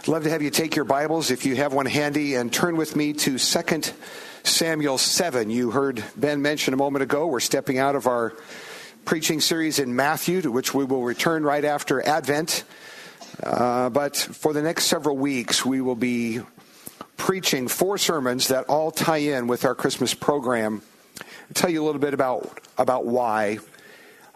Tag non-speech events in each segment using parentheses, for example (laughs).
I'd love to have you take your Bibles if you have one handy and turn with me to 2 Samuel 7. You heard Ben mention a moment ago, we're stepping out of our preaching series in Matthew, to which we will return right after Advent. Uh, but for the next several weeks, we will be preaching four sermons that all tie in with our Christmas program. I'll tell you a little bit about, about why.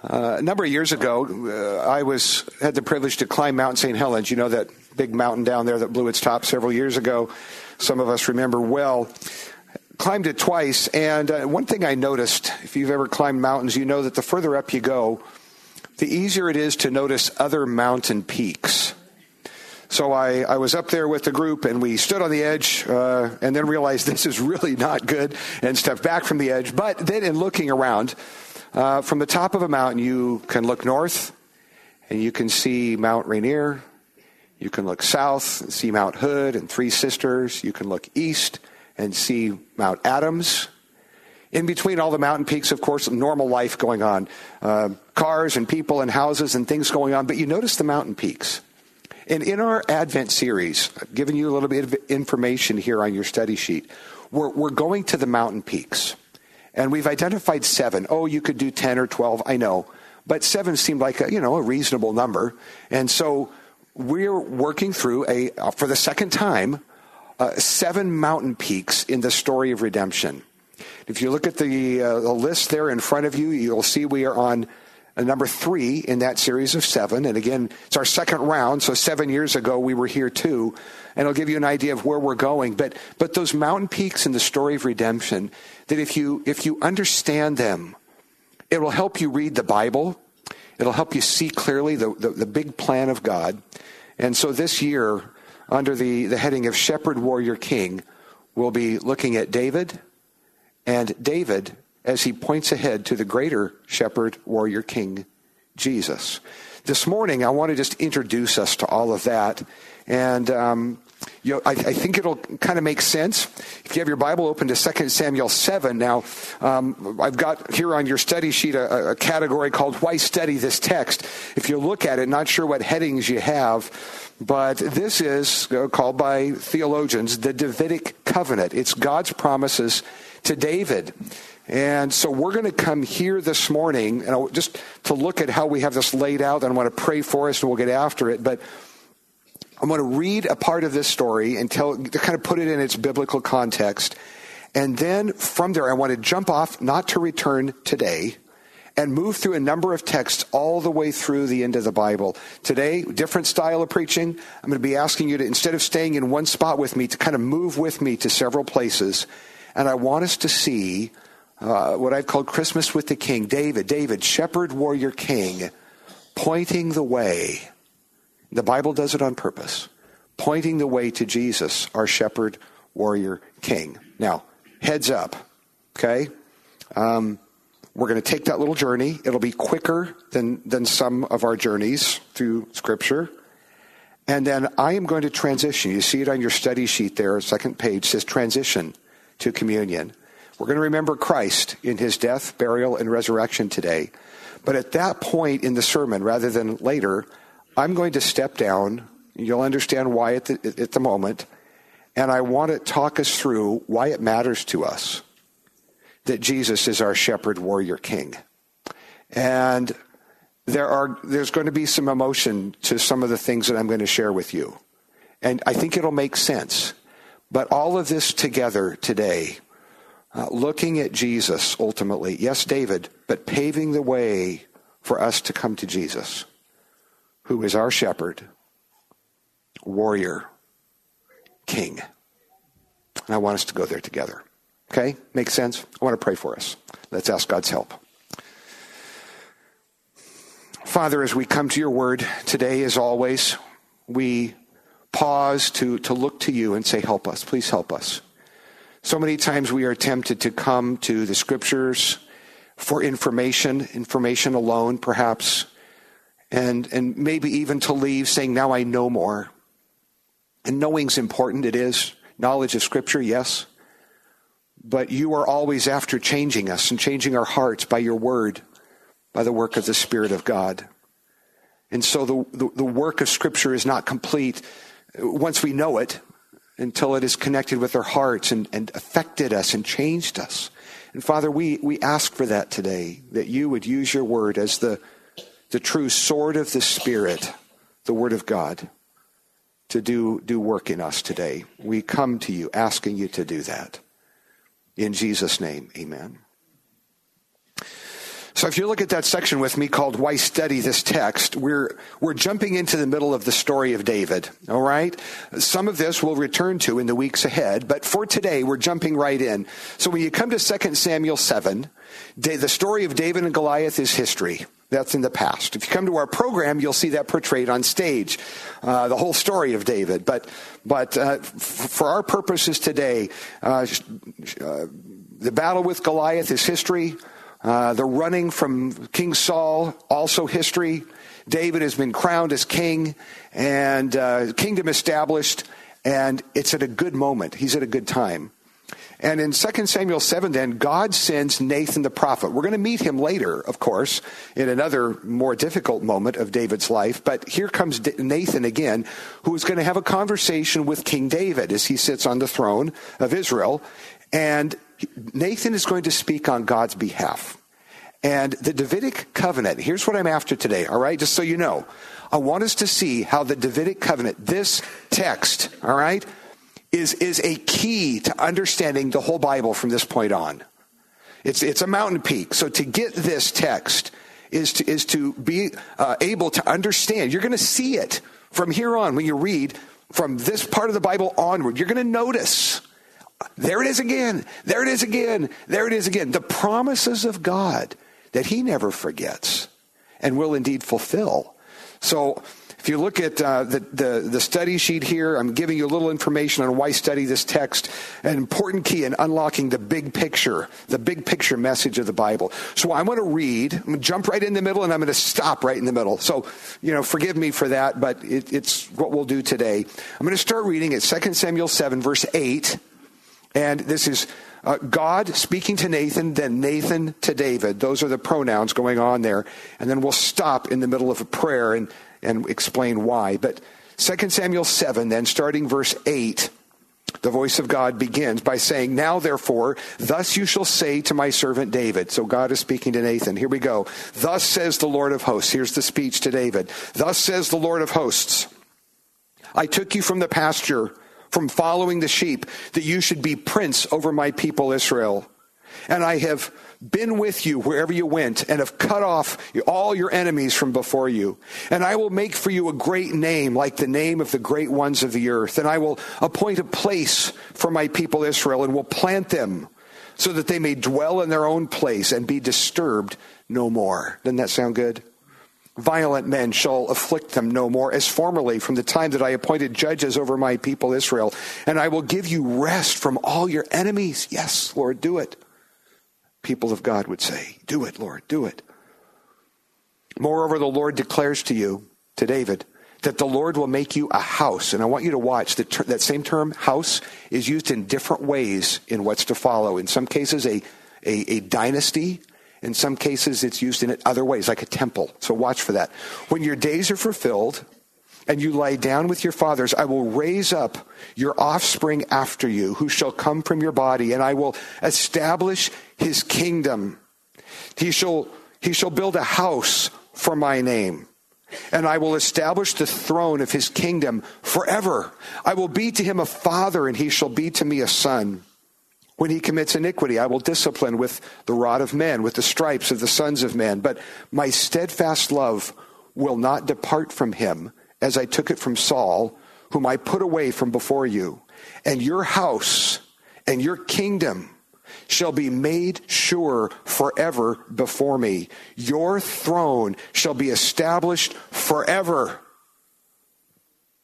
Uh, a number of years ago, uh, I was had the privilege to climb Mount St. Helens. You know that big mountain down there that blew its top several years ago. Some of us remember well. Climbed it twice, and uh, one thing I noticed, if you've ever climbed mountains, you know that the further up you go, the easier it is to notice other mountain peaks. So I, I was up there with the group, and we stood on the edge, uh, and then realized (laughs) this is really not good, and stepped back from the edge. But then, in looking around, uh, from the top of a mountain, you can look north, and you can see Mount Rainier, you can look south and see Mount Hood and Three Sisters. You can look east and see Mount Adams. In between all the mountain peaks, of course, normal life going on uh, cars and people and houses and things going on. But you notice the mountain peaks. And in our Advent series, I've given you a little bit of information here on your study sheet. We're, we're going to the mountain peaks. And we've identified seven. Oh, you could do 10 or 12, I know. But seven seemed like a, you know, a reasonable number. And so we're working through a, uh, for the second time, uh, seven mountain peaks in the story of redemption. If you look at the, uh, the list there in front of you, you'll see we are on uh, number three in that series of seven. And again, it's our second round. So seven years ago, we were here too. And it'll give you an idea of where we're going. But, but those mountain peaks in the story of redemption, that if you, if you understand them, it will help you read the Bible. It'll help you see clearly the, the, the big plan of God. And so this year, under the, the heading of Shepherd Warrior King, we'll be looking at David and David as he points ahead to the greater Shepherd Warrior King, Jesus. This morning, I want to just introduce us to all of that. And um, you know, I, I, think it'll kind of make sense. If you have your Bible open to 2 Samuel 7, now, um, I've got here on your study sheet a, a, category called Why Study This Text. If you look at it, not sure what headings you have, but this is uh, called by theologians the Davidic covenant. It's God's promises to David. And so we're going to come here this morning, and just to look at how we have this laid out, and I want to pray for us, and we'll get after it. But I'm going to read a part of this story and tell, to kind of put it in its biblical context. And then from there, I want to jump off, not to return today, and move through a number of texts all the way through the end of the Bible. Today, different style of preaching. I'm going to be asking you to, instead of staying in one spot with me, to kind of move with me to several places. And I want us to see uh, what I've called Christmas with the King, David, David, shepherd, warrior, king, pointing the way. The Bible does it on purpose, pointing the way to Jesus, our shepherd, warrior, king. Now, heads up, okay? Um, we're going to take that little journey. It'll be quicker than, than some of our journeys through Scripture. And then I am going to transition. You see it on your study sheet there, second page says transition to communion. We're going to remember Christ in his death, burial, and resurrection today. But at that point in the sermon, rather than later, I'm going to step down. You'll understand why at the, at the moment. And I want to talk us through why it matters to us that Jesus is our shepherd warrior king. And there are there's going to be some emotion to some of the things that I'm going to share with you. And I think it'll make sense. But all of this together today, uh, looking at Jesus ultimately, yes, David, but paving the way for us to come to Jesus, who is our shepherd, warrior, king. And I want us to go there together. Okay? Makes sense? I want to pray for us. Let's ask God's help. Father, as we come to your word today, as always, we pause to, to look to you and say, Help us. Please help us. So many times we are tempted to come to the scriptures for information, information alone, perhaps, and, and maybe even to leave saying, Now I know more. And knowing's important, it is. Knowledge of scripture, yes but you are always after changing us and changing our hearts by your word, by the work of the Spirit of God. And so the, the, the, work of Scripture is not complete uh, once we know it until it is connected with our hearts and, and affected us and changed us. And Father, we, we ask for that today, that you would use your word as the, the true sword of the Spirit, the word of God, to do, do work in us today. We come to you asking you to do that. In Jesus' name, amen. So if you look at that section with me called Why Study This Text, we're, we're jumping into the middle of the story of David. All right? Some of this we'll return to in the weeks ahead, but for today, we're jumping right in. So when you come to 2 Samuel 7, the story of David and Goliath is history. That's in the past. If you come to our program, you'll see that portrayed on stage, uh, the whole story of David. But, but uh, f- for our purposes today, uh, uh the battle with Goliath is history. Uh, the running from King Saul, also history. David has been crowned as king and uh, kingdom established, and it's at a good moment. He's at a good time. And in 2 Samuel 7, then, God sends Nathan the prophet. We're going to meet him later, of course, in another more difficult moment of David's life. But here comes Nathan again, who is going to have a conversation with King David as he sits on the throne of Israel. And Nathan is going to speak on God's behalf. And the Davidic covenant, here's what I'm after today, all right, just so you know. I want us to see how the Davidic covenant, this text, all right, is, is a key to understanding the whole Bible from this point on. It's, it's a mountain peak. So to get this text is to, is to be uh, able to understand. You're going to see it from here on when you read from this part of the Bible onward. You're going to notice there it is again. There it is again. There it is again. The promises of God that he never forgets and will indeed fulfill. So, if you look at uh, the, the, the, study sheet here, I'm giving you a little information on why study this text, an important key in unlocking the big picture, the big picture message of the Bible. So I'm going to read, I'm going to jump right in the middle, and I'm going to stop right in the middle. So, you know, forgive me for that, but it, it's what we'll do today. I'm going to start reading at 2 Samuel 7, verse 8. And this is uh, God speaking to Nathan, then Nathan to David. Those are the pronouns going on there. And then we'll stop in the middle of a prayer and, and explain why. But 2 Samuel 7, then starting verse 8, the voice of God begins by saying, Now therefore, thus you shall say to my servant David. So God is speaking to Nathan. Here we go. Thus says the Lord of hosts. Here's the speech to David. Thus says the Lord of hosts, I took you from the pasture from following the sheep, that you should be prince over my people Israel. And I have been with you wherever you went, and have cut off all your enemies from before you. And I will make for you a great name, like the name of the great ones of the earth. And I will appoint a place for my people Israel, and will plant them so that they may dwell in their own place and be disturbed no more. Doesn't that sound good? Violent men shall afflict them no more, as formerly from the time that I appointed judges over my people Israel. And I will give you rest from all your enemies. Yes, Lord, do it. People of God would say, Do it, Lord, do it. Moreover, the Lord declares to you, to David, that the Lord will make you a house. And I want you to watch that, ter- that same term, house, is used in different ways in what's to follow. In some cases, a, a, a dynasty in some cases, it's used in other ways, like a temple. So watch for that. When your days are fulfilled and you lie down with your fathers, I will raise up your offspring after you, who shall come from your body, and I will establish his kingdom. He shall, he shall build a house for my name and I will establish the throne of his kingdom forever. I will be to him a father, and he shall be to me a son. When he commits iniquity, I will discipline with the rod of men, with the stripes of the sons of men. But my steadfast love will not depart from him, as I took it from Saul, whom I put away from before you. And your house and your kingdom shall be made sure forever before me. Your throne shall be established forever.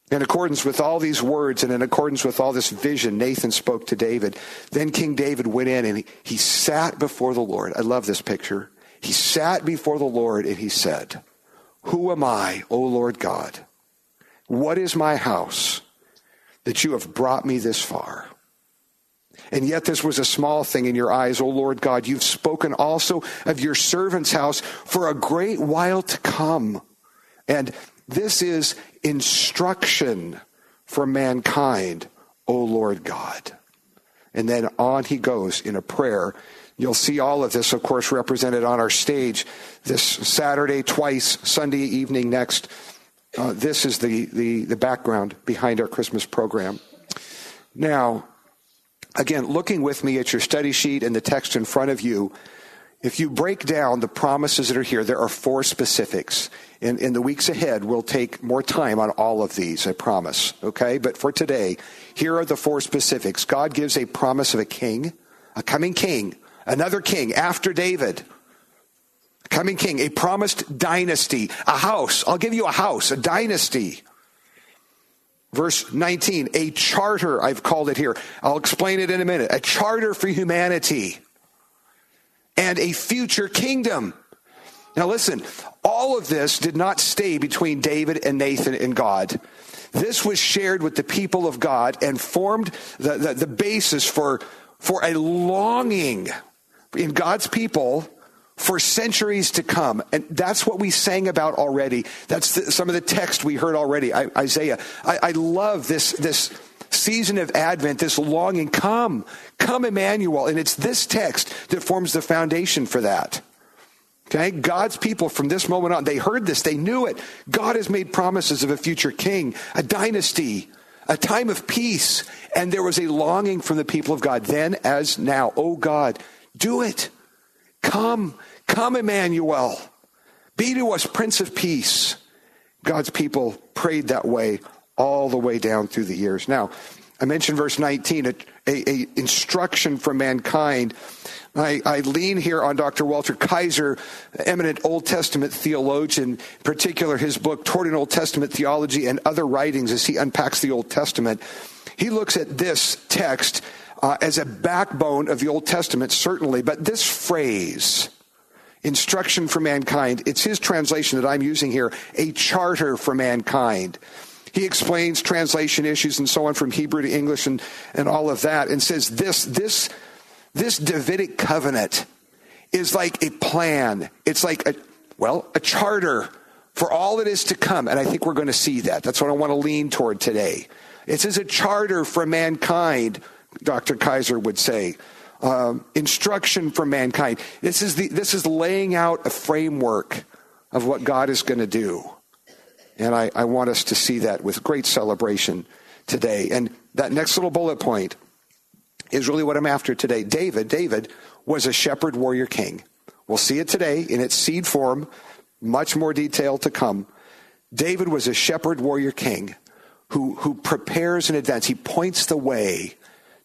In accordance with all these words and in accordance with all this vision, Nathan spoke to David. Then King David went in and he, he sat before the Lord. I love this picture. He sat before the Lord and he said, Who am I, O Lord God? What is my house that you have brought me this far? And yet this was a small thing in your eyes, O Lord God. You've spoken also of your servant's house for a great while to come. And this is instruction for mankind, O Lord God. And then on he goes in a prayer. You'll see all of this, of course, represented on our stage this Saturday, twice, Sunday evening next. Uh, this is the, the, the background behind our Christmas program. Now, again, looking with me at your study sheet and the text in front of you, if you break down the promises that are here, there are four specifics. In, in the weeks ahead, we'll take more time on all of these, I promise. Okay? But for today, here are the four specifics. God gives a promise of a king, a coming king, another king after David, coming king, a promised dynasty, a house. I'll give you a house, a dynasty. Verse 19, a charter, I've called it here. I'll explain it in a minute. A charter for humanity and a future kingdom. Now, listen, all of this did not stay between David and Nathan and God. This was shared with the people of God and formed the, the, the basis for, for a longing in God's people for centuries to come. And that's what we sang about already. That's the, some of the text we heard already. I, Isaiah. I, I love this, this season of Advent, this longing, come, come, Emmanuel. And it's this text that forms the foundation for that. Okay, God's people from this moment on, they heard this, they knew it. God has made promises of a future king, a dynasty, a time of peace, and there was a longing from the people of God then as now. Oh God, do it. Come, come, Emmanuel. Be to us Prince of Peace. God's people prayed that way all the way down through the years. Now, I mentioned verse 19, a, a, a instruction for mankind. I, I, lean here on Dr. Walter Kaiser, eminent Old Testament theologian, in particular his book, Toward an Old Testament Theology and Other Writings, as he unpacks the Old Testament. He looks at this text uh, as a backbone of the Old Testament, certainly, but this phrase, instruction for mankind, it's his translation that I'm using here, a charter for mankind. He explains translation issues and so on from Hebrew to English and, and all of that and says this, this, this Davidic covenant is like a plan. It's like a, well, a charter for all that is to come. And I think we're going to see that. That's what I want to lean toward today. It is says a charter for mankind, Dr. Kaiser would say. Um, instruction for mankind. This is the, this is laying out a framework of what God is going to do. And I, I want us to see that with great celebration today. And that next little bullet point is really what I'm after today. David, David was a shepherd warrior king. We'll see it today in its seed form, much more detail to come. David was a shepherd warrior king who, who prepares in advance. He points the way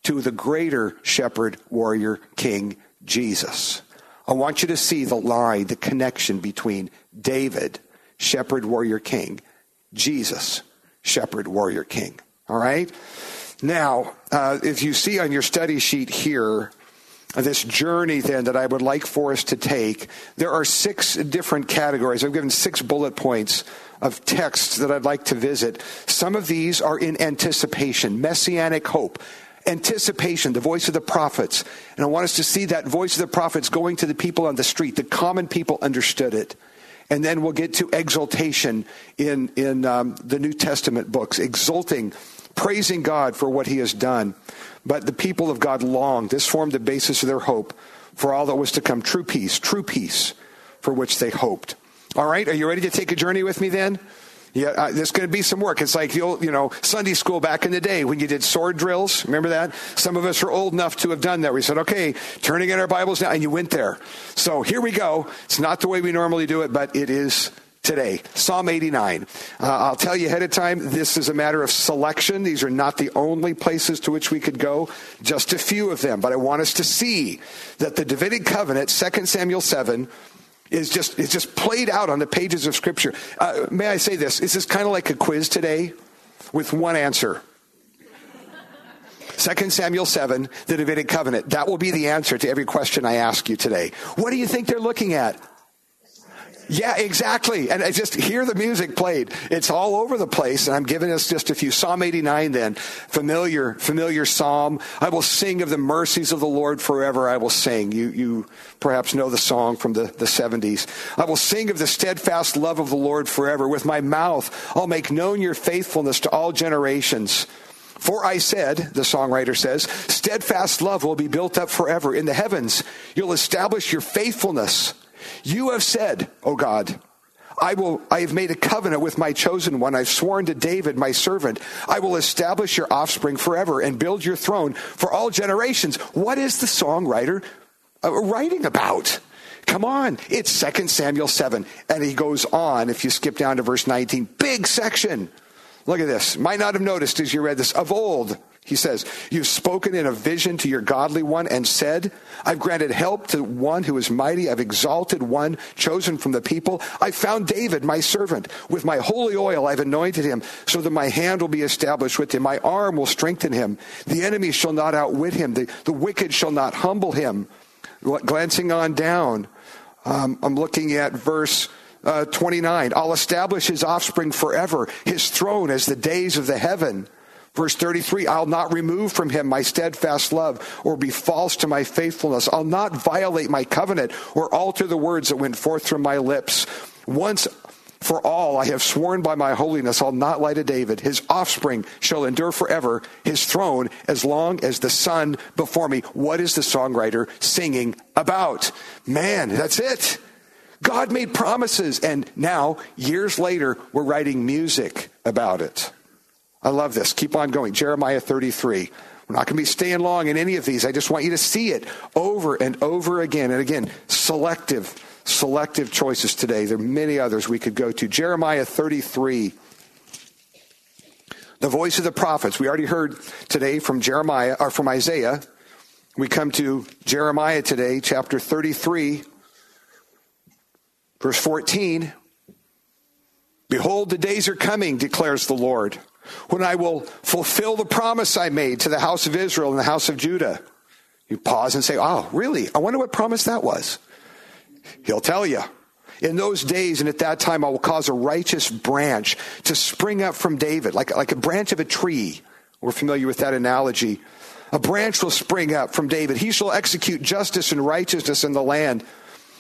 to the greater shepherd warrior king, Jesus. I want you to see the line, the connection between David shepherd, warrior, king. Jesus, shepherd, warrior, king. All right? Now, uh, if you see on your study sheet here, this journey then that I would like for us to take, there are six different categories. I've given six bullet points of texts that I'd like to visit. Some of these are in anticipation, messianic hope, anticipation, the voice of the prophets. And I want us to see that voice of the prophets going to the people on the street. The common people understood it. And then we'll get to exaltation in, in um, the New Testament books, exulting, praising God for what he has done. But the people of God longed. This formed the basis of their hope for all that was to come true peace, true peace for which they hoped. All right, are you ready to take a journey with me then? Yeah, uh, there's going to be some work. It's like the old, you know, Sunday school back in the day when you did sword drills. Remember that? Some of us are old enough to have done that. We said, okay, turning in our Bibles now, and you went there. So here we go. It's not the way we normally do it, but it is today. Psalm 89. Uh, I'll tell you ahead of time, this is a matter of selection. These are not the only places to which we could go, just a few of them. But I want us to see that the Davidic covenant, 2 Samuel 7, is just is just played out on the pages of Scripture. Uh, may I say this? Is this is kind of like a quiz today with one answer. 2 Samuel 7, the Davidic covenant. That will be the answer to every question I ask you today. What do you think they're looking at? Yeah, exactly. And I just hear the music played. It's all over the place. And I'm giving us just a few. Psalm 89 then, familiar, familiar psalm. I will sing of the mercies of the Lord forever. I will sing. You, you perhaps know the song from the, the 70s. I will sing of the steadfast love of the Lord forever. With my mouth, I'll make known your faithfulness to all generations. For I said, the songwriter says, steadfast love will be built up forever. In the heavens, you'll establish your faithfulness. You have said, O God, I will I have made a covenant with my chosen one. I've sworn to David, my servant, I will establish your offspring forever and build your throne for all generations. What is the songwriter uh, writing about? Come on, it's 2 Samuel 7. And he goes on, if you skip down to verse 19, big section. Look at this. Might not have noticed as you read this. Of old, he says, You've spoken in a vision to your godly one and said, I've granted help to one who is mighty. I've exalted one chosen from the people. I found David, my servant. With my holy oil, I've anointed him so that my hand will be established with him. My arm will strengthen him. The enemy shall not outwit him. The, the wicked shall not humble him. Glancing on down, um, I'm looking at verse uh, 29. I'll establish his offspring forever, his throne as the days of the heaven. Verse 33 I'll not remove from him my steadfast love or be false to my faithfulness. I'll not violate my covenant or alter the words that went forth from my lips. Once for all I have sworn by my holiness, I'll not lie to David. His offspring shall endure forever, his throne as long as the sun before me. What is the songwriter singing about? Man, that's it. God made promises, and now, years later, we're writing music about it. I love this. Keep on going. Jeremiah 33. We're not going to be staying long in any of these. I just want you to see it over and over again. And again, selective, selective choices today. There are many others we could go to. Jeremiah 33. The voice of the prophets. We already heard today from Jeremiah or from Isaiah. We come to Jeremiah today, chapter 33, verse 14. Behold, the days are coming, declares the Lord when I will fulfill the promise I made to the house of Israel and the house of Judah. You pause and say, Oh, really? I wonder what promise that was. He'll tell you. In those days and at that time, I will cause a righteous branch to spring up from David, like, like a branch of a tree. We're familiar with that analogy. A branch will spring up from David. He shall execute justice and righteousness in the land.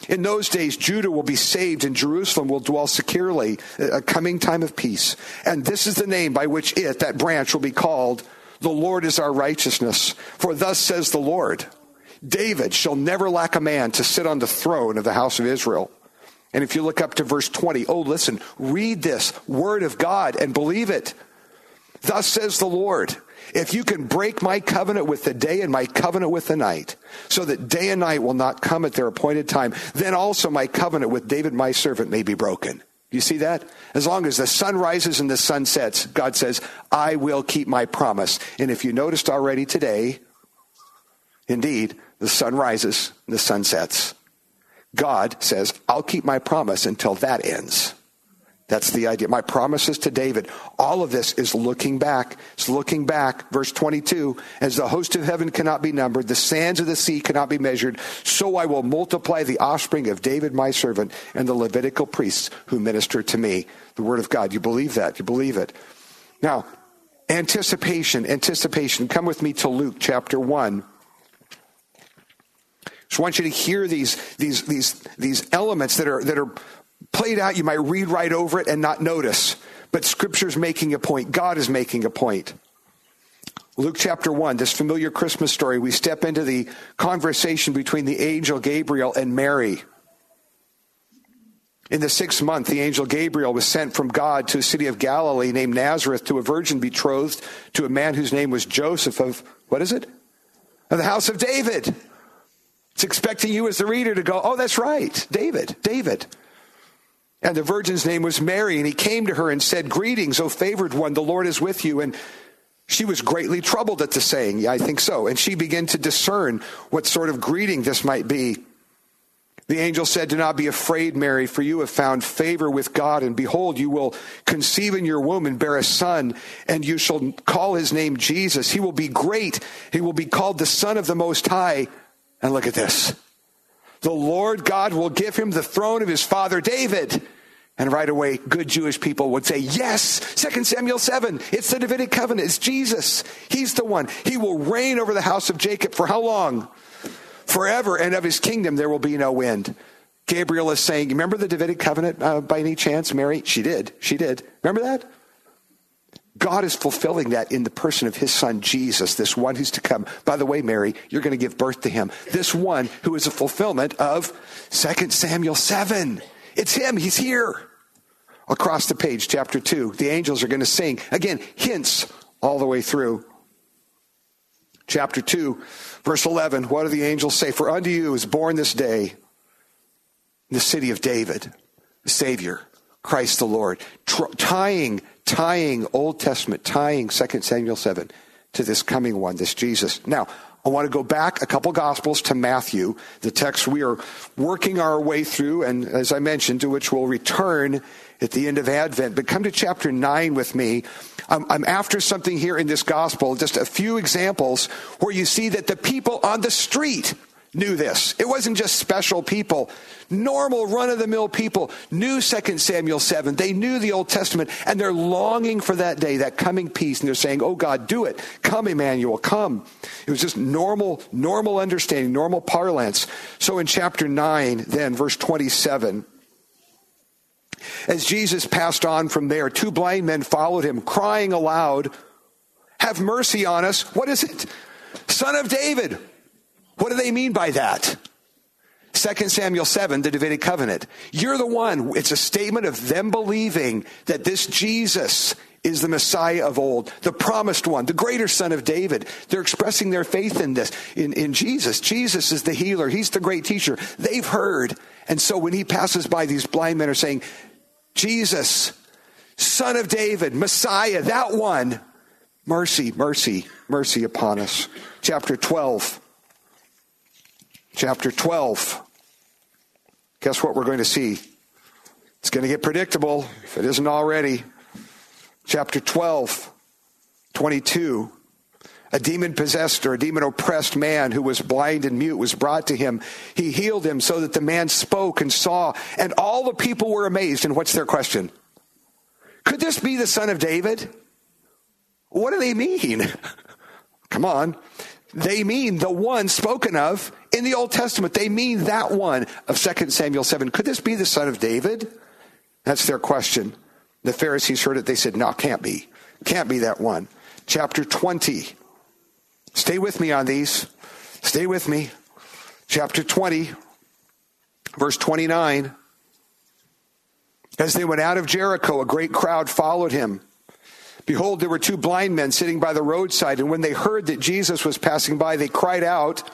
In those days, Judah will be saved and Jerusalem will dwell securely, a coming time of peace. And this is the name by which it, that branch, will be called The Lord is our righteousness. For thus says the Lord David shall never lack a man to sit on the throne of the house of Israel. And if you look up to verse 20, oh, listen, read this word of God and believe it. Thus says the Lord if you can break my covenant with the day and my covenant with the night, so that day and night will not come at their appointed time, then also my covenant with David my servant may be broken. You see that? As long as the sun rises and the sun sets, God says, I will keep my promise. And if you noticed already today, indeed, the sun rises the sun sets. God says, I'll keep my promise until that ends. That's the idea. My promises to David. All of this is looking back. It's looking back. Verse 22 As the host of heaven cannot be numbered, the sands of the sea cannot be measured, so I will multiply the offspring of David, my servant, and the Levitical priests who minister to me. The word of God. You believe that? You believe it. Now, anticipation, anticipation. Come with me to Luke chapter 1. Just want you to hear these, these, these, these elements that are, that are played out, you might read right over it and not notice. But Scripture's making a point. God is making a point. Luke chapter 1, this familiar Christmas story, we step into the conversation between the angel Gabriel and Mary. In the sixth month, the angel Gabriel was sent from God to a city of Galilee named Nazareth to a virgin betrothed to a man whose name was Joseph of, what is it? Of the house of David. It's expecting you as the reader to go, oh, that's right, David, David. And the virgin's name was Mary, and he came to her and said, Greetings, O favored one, the Lord is with you. And she was greatly troubled at the saying. Yeah, I think so. And she began to discern what sort of greeting this might be. The angel said, Do not be afraid, Mary, for you have found favor with God, and behold, you will conceive in your womb and bear a son, and you shall call his name Jesus. He will be great. He will be called the Son of the Most High. And look at this. The Lord God will give him the throne of his father David. And right away, good Jewish people would say, Yes, 2 Samuel 7, it's the Davidic covenant, it's Jesus. He's the one. He will reign over the house of Jacob for how long? Forever, and of his kingdom there will be no end. Gabriel is saying, Remember the Davidic covenant uh, by any chance, Mary? She did. She did. Remember that? God is fulfilling that in the person of his son Jesus, this one who's to come. By the way, Mary, you're going to give birth to him. This one who is a fulfillment of 2 Samuel 7. It's him. He's here. Across the page, chapter 2, the angels are going to sing. Again, hints all the way through. Chapter 2, verse 11. What do the angels say? For unto you is born this day the city of David, the Savior, Christ the Lord. Tr- tying tying Old Testament, tying 2 Samuel 7 to this coming one, this Jesus. Now, I want to go back a couple Gospels to Matthew, the text we are working our way through, and as I mentioned, to which we'll return at the end of Advent. But come to chapter 9 with me. I'm, I'm after something here in this Gospel, just a few examples where you see that the people on the street knew this. It wasn't just special people. Normal, run of the mill people knew 2 Samuel 7. They knew the Old Testament, and they're longing for that day, that coming peace. And they're saying, Oh God, do it. Come, Emmanuel, come. It was just normal, normal understanding, normal parlance. So in chapter 9, then, verse 27, as Jesus passed on from there, two blind men followed him, crying aloud, Have mercy on us. What is it? Son of David, what do they mean by that? 2 Samuel 7, the Davidic covenant. You're the one. It's a statement of them believing that this Jesus is the Messiah of old, the promised one, the greater son of David. They're expressing their faith in this, in, in Jesus. Jesus is the healer. He's the great teacher. They've heard. And so when he passes by, these blind men are saying, Jesus, son of David, Messiah, that one, mercy, mercy, mercy upon us. Chapter 12 chapter 12. Guess what we're going to see? It's going to get predictable if it isn't already. Chapter 12, 22. A demon possessed or a demon oppressed man who was blind and mute was brought to him. He healed him so that the man spoke and saw, and all the people were amazed. And what's their question? Could this be the son of David? What do they mean? (laughs) Come on. They mean the one spoken of in the Old Testament. They mean that one of 2 Samuel 7. Could this be the son of David? That's their question. The Pharisees heard it. They said, no, can't be. Can't be that one. Chapter 20. Stay with me on these. Stay with me. Chapter 20, verse 29. As they went out of Jericho, a great crowd followed him. Behold, there were two blind men sitting by the roadside, and when they heard that Jesus was passing by, they cried out,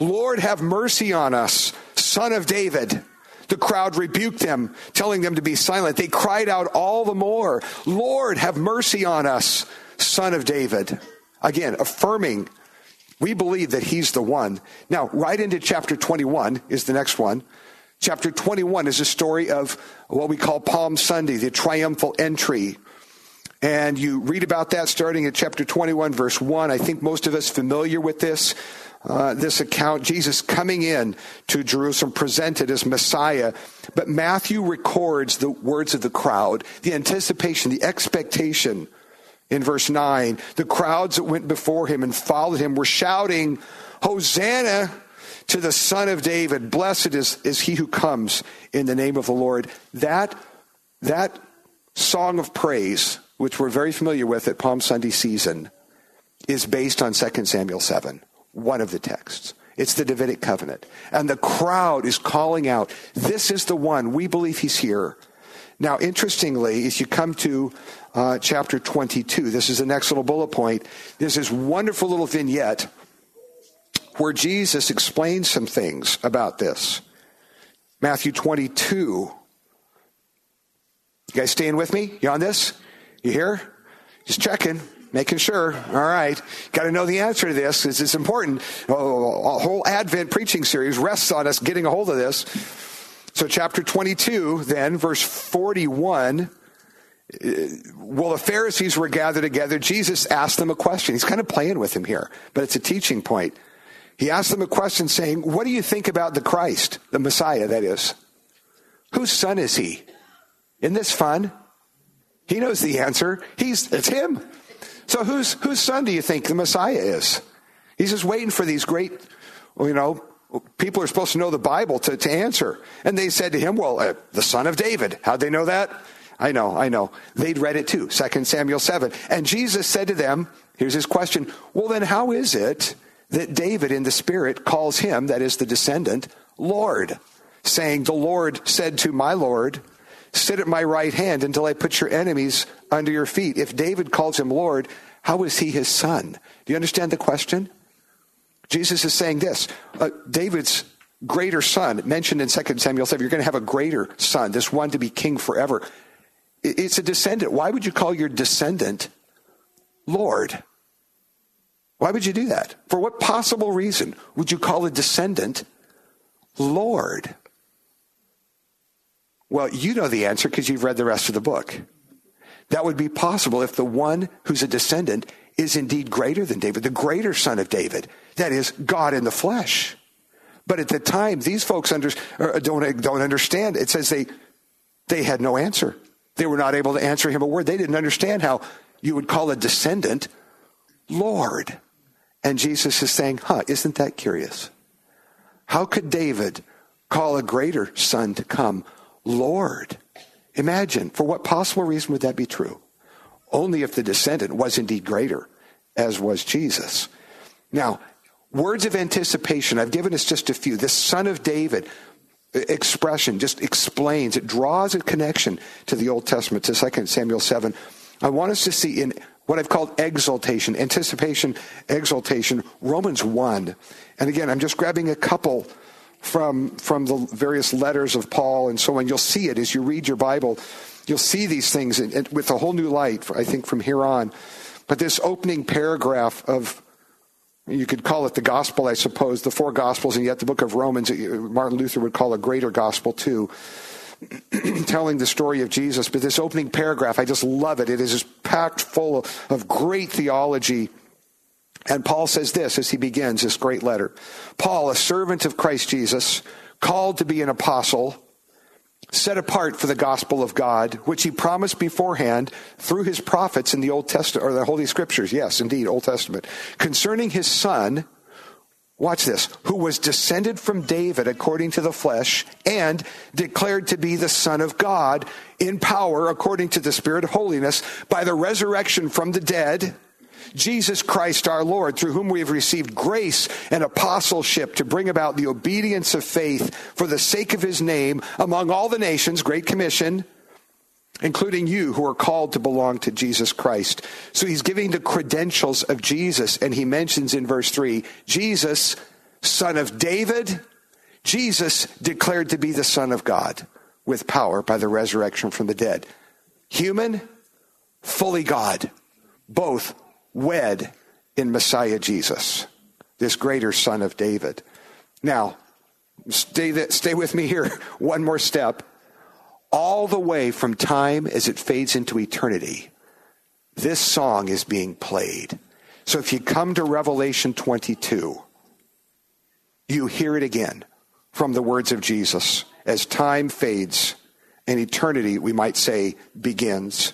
Lord, have mercy on us, son of David. The crowd rebuked them, telling them to be silent. They cried out all the more, Lord, have mercy on us, son of David. Again, affirming we believe that he's the one. Now, right into chapter 21 is the next one. Chapter 21 is a story of what we call Palm Sunday, the triumphal entry. And you read about that starting at chapter 21, verse 1. I think most of us familiar with this uh, this account, Jesus coming in to Jerusalem presented as Messiah. But Matthew records the words of the crowd, the anticipation, the expectation. In verse 9, the crowds that went before him and followed him were shouting, Hosanna to the Son of David. Blessed is, is he who comes in the name of the Lord. That, that song of praise, which we're very familiar with at Palm Sunday season, is based on 2 Samuel 7 one of the texts. It's the Davidic covenant. And the crowd is calling out, This is the one. We believe he's here. Now, interestingly, as you come to uh, chapter 22, this is the next little bullet point. There's this wonderful little vignette where Jesus explains some things about this. Matthew 22. You guys staying with me? You on this? You here? Just checking making sure. All right. Got to know the answer to this. This is important. A whole Advent preaching series rests on us getting a hold of this. So, chapter 22, then, verse 41. Uh, well, the Pharisees were gathered together. Jesus asked them a question. He's kind of playing with them here, but it's a teaching point. He asked them a question saying, What do you think about the Christ, the Messiah, that is? Whose son is he? Isn't this fun? He knows the answer. He's, it's him. So whose, whose son do you think the Messiah is? He's just waiting for these great, you know, people are supposed to know the Bible to, to answer. And they said to him, well, uh, the son of David. How'd they know that? I know, I know. They'd read it too, 2 Samuel 7. And Jesus said to them, here's his question, well then how is it that David in the Spirit calls him, that is the descendant, Lord, saying, the Lord said to my Lord, sit at my right hand until I put your enemies under your feet. If David calls him Lord, how is he his son? Do you understand the question? Jesus is saying this uh, David's greater son, mentioned in 2 Samuel 7, you're going to have a greater son, this one to be king forever. It's a descendant. Why would you call your descendant Lord? Why would you do that? For what possible reason would you call a descendant Lord? Well, you know the answer because you've read the rest of the book. That would be possible if the one who's a descendant is indeed greater than David, the greater son of David. That is God in the flesh. But at the time, these folks under, er, don't, don't understand. It says they, they had no answer. They were not able to answer him a word. They didn't understand how you would call a descendant Lord. And Jesus is saying, huh, isn't that curious? How could David call a greater son to come Lord? Imagine, for what possible reason would that be true? Only if the descendant was indeed greater, as was Jesus. Now, words of anticipation, I've given us just a few. The son of David expression just explains, it draws a connection to the Old Testament, to 2 Samuel 7. I want us to see in what I've called exaltation, anticipation, exaltation, Romans 1. And again, I'm just grabbing a couple from, from the various letters of Paul and so on. You'll see it as you read your Bible. You'll see these things with a whole new light, I think, from here on. But this opening paragraph of you could call it the gospel, I suppose, the four gospels, and yet the book of Romans, Martin Luther would call a greater gospel too, (clears throat) telling the story of Jesus. But this opening paragraph, I just love it. It is just packed full of great theology. And Paul says this as he begins this great letter. Paul, a servant of Christ Jesus, called to be an apostle set apart for the gospel of God, which he promised beforehand through his prophets in the Old Testament, or the Holy Scriptures, yes, indeed, Old Testament, concerning his son, watch this, who was descended from David according to the flesh and declared to be the Son of God in power according to the Spirit of holiness by the resurrection from the dead Jesus Christ our Lord, through whom we have received grace and apostleship to bring about the obedience of faith for the sake of his name among all the nations, Great Commission, including you who are called to belong to Jesus Christ. So he's giving the credentials of Jesus, and he mentions in verse 3 Jesus, son of David, Jesus declared to be the Son of God with power by the resurrection from the dead. Human, fully God, both wed in Messiah Jesus, this greater son of David. Now, stay, th- stay with me here (laughs) one more step. All the way from time as it fades into eternity, this song is being played. So if you come to Revelation 22, you hear it again from the words of Jesus as time fades and eternity, we might say, begins.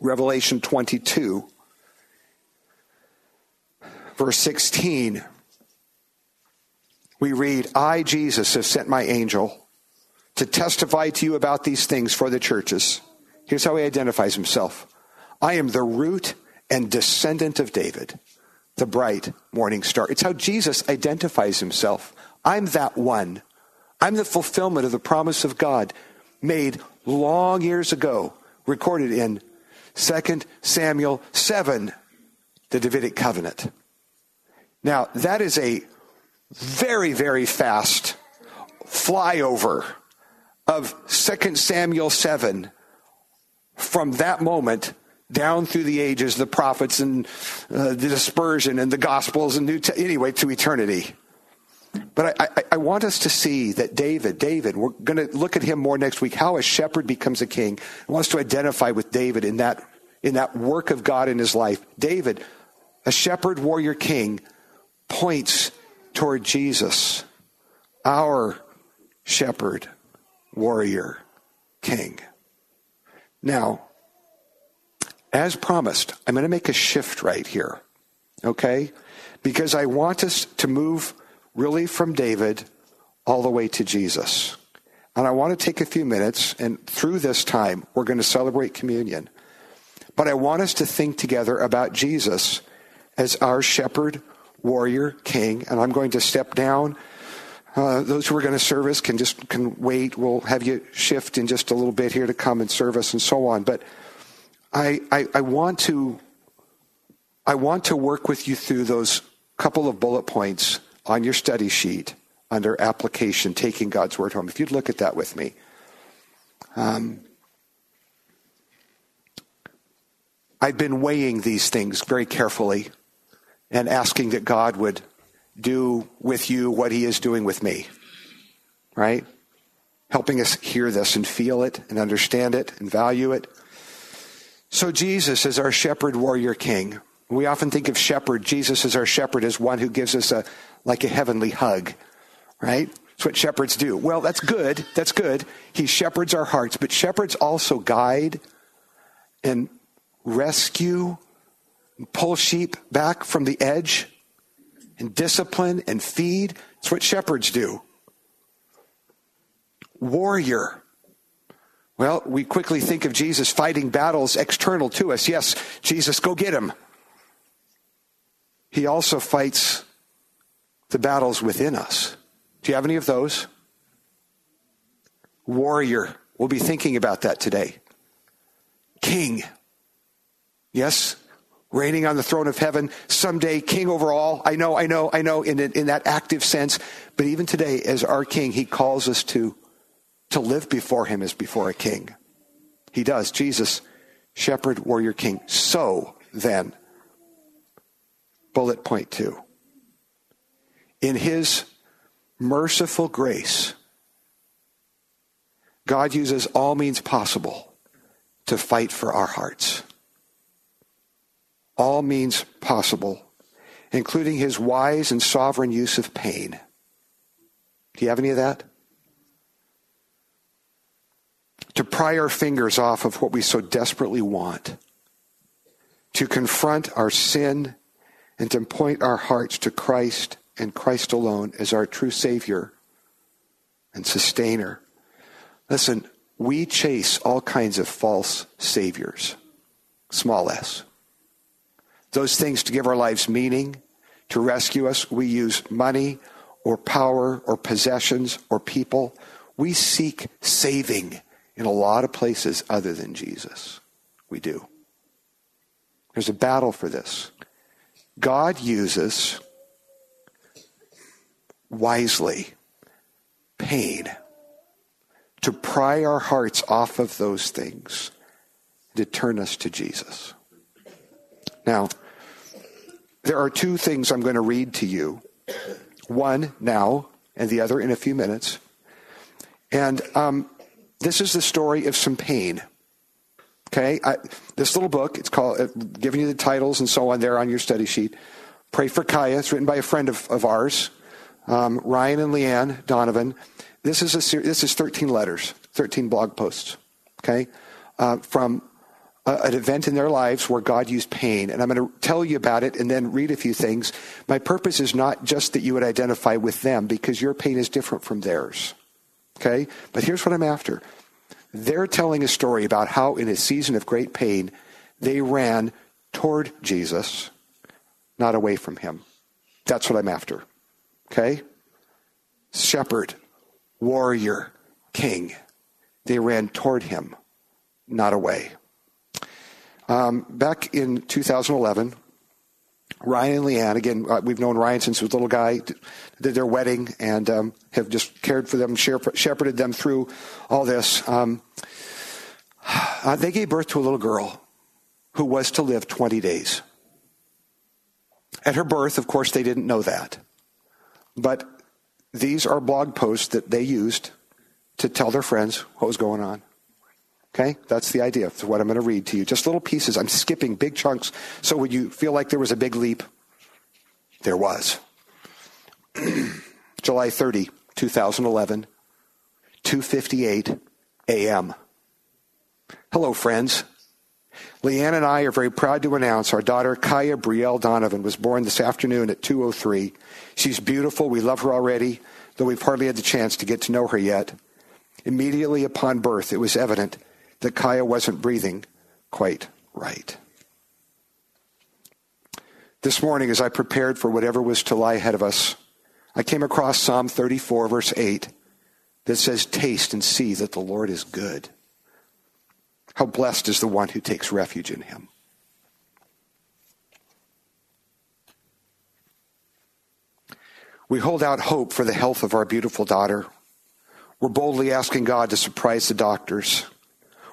Revelation 22, verse 16, we read, I, Jesus, have sent my angel to testify to you about these things for the churches. Here's how he identifies himself I am the root and descendant of David, the bright morning star. It's how Jesus identifies himself. I'm that one. I'm the fulfillment of the promise of God made long years ago, recorded in 2 Samuel 7, the Davidic covenant. Now, that is a very, very fast flyover of 2 Samuel 7 from that moment down through the ages, the prophets and uh, the dispersion and the gospels and new, te- anyway, to eternity. But I, I, I, want us to see that David, David, we're going to look at him more next week, how a shepherd becomes a king. I want us to identify with David in that, in that work of God in his life. David, a shepherd, warrior, king, points toward Jesus, our shepherd, warrior, king. Now, as promised, I'm going to make a shift right here, okay? Because I want us to move really from David all the way to Jesus. And I want to take a few minutes, and through this time, we're going to celebrate communion. But I want us to think together about Jesus as our shepherd, warrior, king. And I'm going to step down. Uh, those who are going to serve us can just can wait. We'll have you shift in just a little bit here to come and serve us and so on. But I, I, I want to I want to work with you through those couple of bullet points on your study sheet under application, taking God's word home. If you'd look at that with me. Um, I've been weighing these things very carefully and asking that God would do with you what he is doing with me. Right? Helping us hear this and feel it and understand it and value it. So Jesus is our shepherd warrior king. We often think of shepherd, Jesus is our shepherd as one who gives us a like a heavenly hug, right? That's what shepherds do. Well, that's good. That's good. He shepherds our hearts, but shepherds also guide and rescue, and pull sheep back from the edge and discipline and feed. That's what shepherds do. Warrior. Well, we quickly think of Jesus fighting battles external to us. Yes, Jesus, go get him. He also fights the battles within us. Do you have any of those? Warrior. We'll be thinking about that today. King. Yes, reigning on the throne of heaven, someday king over all. I know, I know, I know, in, in that active sense. But even today, as our king, he calls us to, to live before him as before a king. He does. Jesus, shepherd, warrior, king. So then, bullet point two. In his merciful grace, God uses all means possible to fight for our hearts all means possible, including his wise and sovereign use of pain. Do you have any of that? To pry our fingers off of what we so desperately want, to confront our sin, and to point our hearts to Christ and Christ alone as our true Savior and Sustainer. Listen, we chase all kinds of false saviors, small s those things to give our lives meaning, to rescue us. We use money or power or possessions or people. We seek saving in a lot of places other than Jesus. We do. There's a battle for this. God uses wisely pain to pry our hearts off of those things to turn us to Jesus. Now, there are two things I'm going to read to you one now, and the other in a few minutes. And um, this is the story of some pain. Okay? I, this little book, it's called, uh, giving you the titles and so on there on your study sheet. Pray for Kaya. It's written by a friend of, of ours, um, Ryan and Leanne Donovan. This is, a, this is 13 letters, 13 blog posts, okay, uh, from an event in their lives where God used pain. And I'm going to tell you about it and then read a few things. My purpose is not just that you would identify with them because your pain is different from theirs. Okay? But here's what I'm after. They're telling a story about how, in a season of great pain, they ran toward Jesus, not away from him. That's what I'm after. Okay? Shepherd, warrior, king. They ran toward him, not away. Um, back in 2011, Ryan and Leanne, again, uh, we've known Ryan since he was a little guy, did their wedding and um, have just cared for them, shepherded them through all this. Um, (sighs) uh, they gave birth to a little girl who was to live 20 days. At her birth, of course, they didn't know that. But these are blog posts that they used to tell their friends what was going on. Okay? That's the idea of what I'm going to read to you. Just little pieces. I'm skipping big chunks. So would you feel like there was a big leap? There was. (clears throat) July 30, 2011, 2:58 a.m. Hello friends. Leanne and I are very proud to announce our daughter Kaya Brielle Donovan was born this afternoon at 2:03. She's beautiful. We love her already, though we've hardly had the chance to get to know her yet. Immediately upon birth, it was evident that Kaya wasn't breathing quite right. This morning, as I prepared for whatever was to lie ahead of us, I came across Psalm 34, verse 8, that says, Taste and see that the Lord is good. How blessed is the one who takes refuge in him. We hold out hope for the health of our beautiful daughter. We're boldly asking God to surprise the doctors.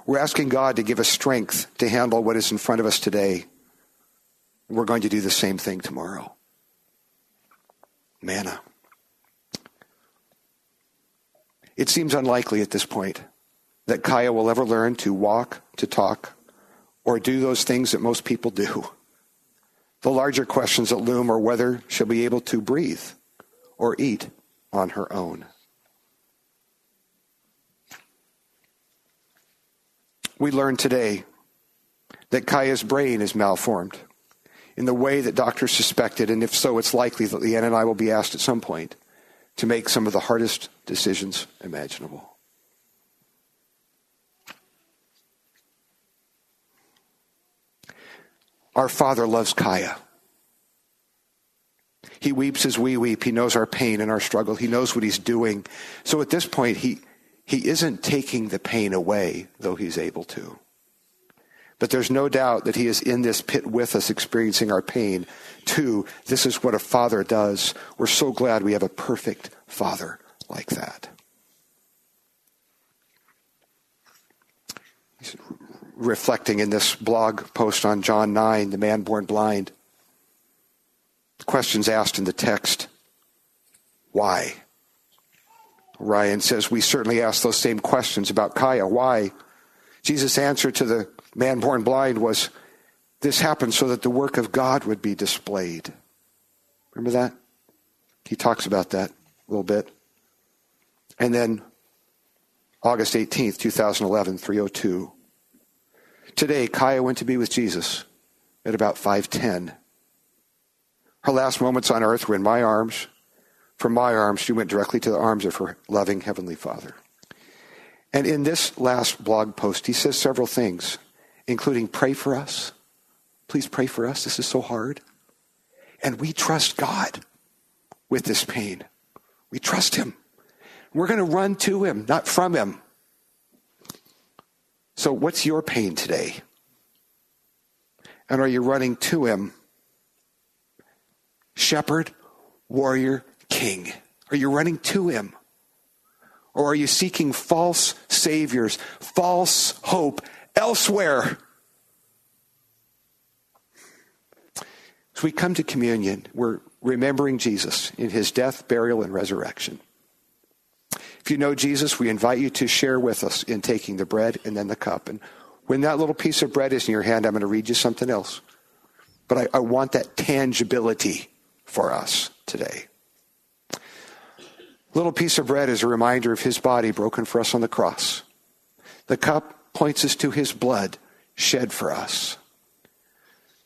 We're asking God to give us strength to handle what is in front of us today. We're going to do the same thing tomorrow. Manna. It seems unlikely at this point that Kaya will ever learn to walk, to talk, or do those things that most people do. The larger questions that loom are whether she'll be able to breathe or eat on her own. We learned today that Kaya's brain is malformed in the way that doctors suspected, and if so, it's likely that Leanne and I will be asked at some point to make some of the hardest decisions imaginable. Our Father loves Kaya. He weeps as we weep. He knows our pain and our struggle. He knows what He's doing. So at this point, He, he isn't taking the pain away, though He's able to. But there's no doubt that He is in this pit with us, experiencing our pain. Two, this is what a father does. We're so glad we have a perfect father like that. He's reflecting in this blog post on John 9, the man born blind. The questions asked in the text why? Ryan says, We certainly ask those same questions about Kaya. Why? Jesus' answer to the man born blind was, This happened so that the work of God would be displayed. Remember that? He talks about that a little bit. And then August 18th, 2011, 302. Today, Kaya went to be with Jesus at about 510. Her last moments on earth were in my arms. From my arms, she went directly to the arms of her loving Heavenly Father. And in this last blog post, he says several things, including pray for us. Please pray for us. This is so hard. And we trust God with this pain. We trust Him. We're going to run to Him, not from Him. So, what's your pain today? And are you running to Him? Shepherd, warrior, king. Are you running to Him? Or are you seeking false saviors, false hope elsewhere? As we come to communion, we're remembering Jesus in his death, burial, and resurrection. If you know Jesus, we invite you to share with us in taking the bread and then the cup. And when that little piece of bread is in your hand, I'm going to read you something else. But I, I want that tangibility for us today. Little piece of bread is a reminder of his body broken for us on the cross. The cup points us to his blood shed for us.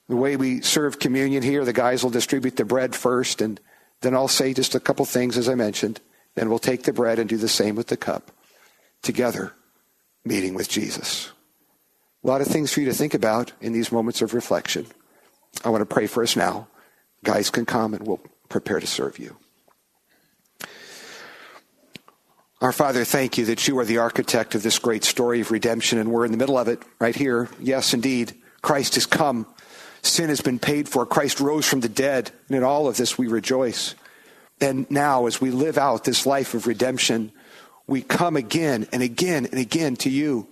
The way we serve communion here, the guys will distribute the bread first, and then I'll say just a couple things as I mentioned. Then we'll take the bread and do the same with the cup. Together, meeting with Jesus. A lot of things for you to think about in these moments of reflection. I want to pray for us now. Guys can come and we'll prepare to serve you. Our Father, thank you that you are the architect of this great story of redemption, and we're in the middle of it right here. Yes, indeed, Christ has come. Sin has been paid for. Christ rose from the dead, and in all of this we rejoice. And now, as we live out this life of redemption, we come again and again and again to you,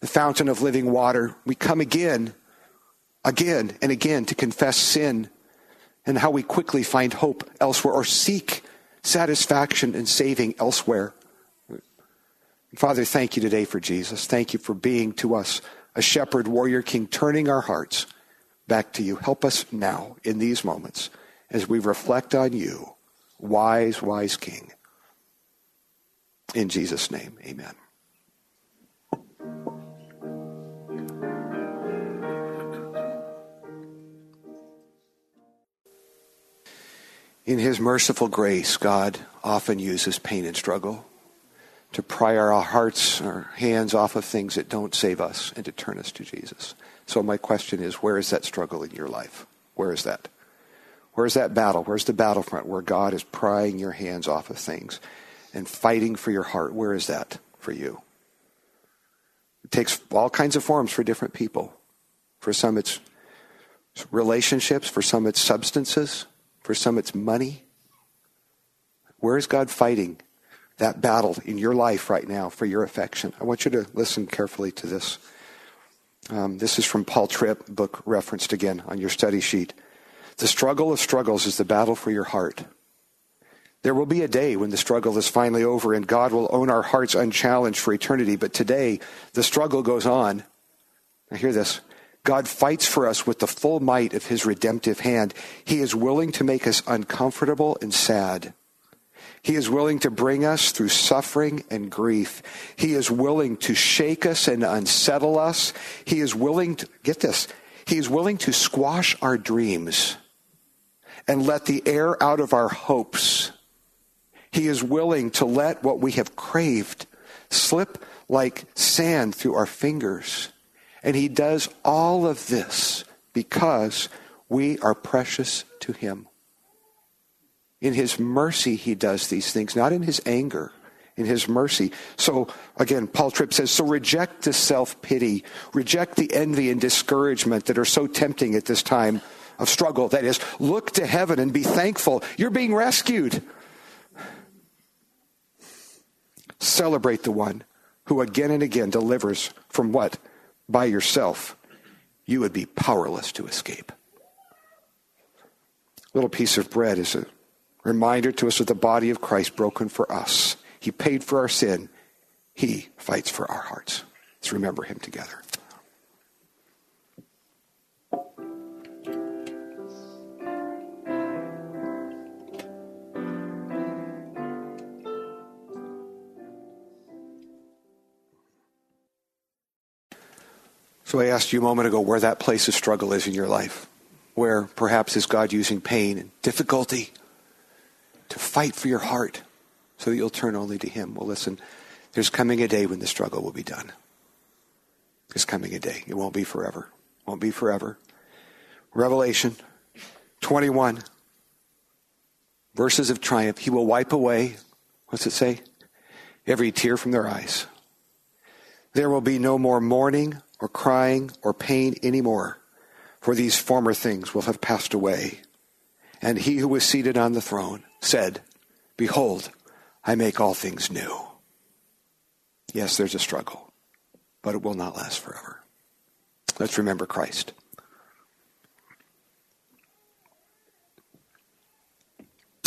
the fountain of living water. We come again, again and again to confess sin and how we quickly find hope elsewhere or seek satisfaction and saving elsewhere. Father, thank you today for Jesus. Thank you for being to us a shepherd, warrior, king, turning our hearts back to you. Help us now in these moments as we reflect on you wise, wise King. In Jesus' name, amen. In His merciful grace, God often uses pain and struggle to pry our hearts, our hands off of things that don't save us and to turn us to Jesus. So my question is, where is that struggle in your life? Where is that? Where's that battle? Where's the battlefront where God is prying your hands off of things and fighting for your heart? Where is that for you? It takes all kinds of forms for different people. For some, it's relationships. For some, it's substances. For some, it's money. Where is God fighting that battle in your life right now for your affection? I want you to listen carefully to this. Um, this is from Paul Tripp, book referenced again on your study sheet. The struggle of struggles is the battle for your heart. There will be a day when the struggle is finally over and God will own our hearts unchallenged for eternity. But today, the struggle goes on. Now, hear this God fights for us with the full might of his redemptive hand. He is willing to make us uncomfortable and sad. He is willing to bring us through suffering and grief. He is willing to shake us and unsettle us. He is willing to, get this, he is willing to squash our dreams and let the air out of our hopes. He is willing to let what we have craved slip like sand through our fingers. And he does all of this because we are precious to him. In his mercy, he does these things, not in his anger, in his mercy. So, again, Paul Tripp says, so reject the self pity, reject the envy and discouragement that are so tempting at this time of struggle. That is, look to heaven and be thankful. You're being rescued. Celebrate the one who again and again delivers from what? By yourself, you would be powerless to escape. A little piece of bread is a reminder to us of the body of Christ broken for us. He paid for our sin. He fights for our hearts. Let's remember him together. So I asked you a moment ago where that place of struggle is in your life. Where perhaps is God using pain and difficulty to fight for your heart so that you'll turn only to Him? Well, listen, there's coming a day when the struggle will be done. There's coming a day. It won't be forever. Won't be forever. Revelation 21, verses of triumph. He will wipe away, what's it say? Every tear from their eyes. There will be no more mourning or crying or pain anymore, for these former things will have passed away. And he who was seated on the throne said, Behold, I make all things new. Yes, there's a struggle, but it will not last forever. Let's remember Christ.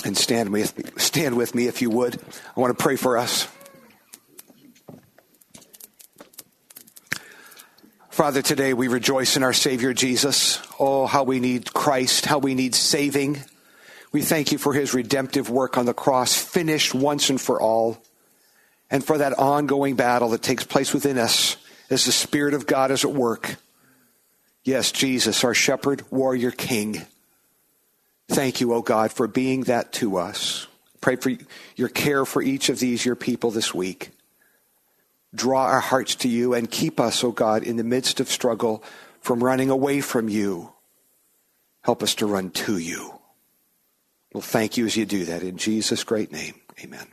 And stand with, stand with me if you would. I want to pray for us. Father, today we rejoice in our Savior Jesus. Oh, how we need Christ, how we need saving. We thank you for his redemptive work on the cross, finished once and for all, and for that ongoing battle that takes place within us as the Spirit of God is at work. Yes, Jesus, our shepherd, warrior, king. Thank you, O oh God, for being that to us. Pray for your care for each of these, your people, this week draw our hearts to you and keep us, O oh God, in the midst of struggle from running away from you. Help us to run to you. Well, thank you as you do that. In Jesus' great name, amen.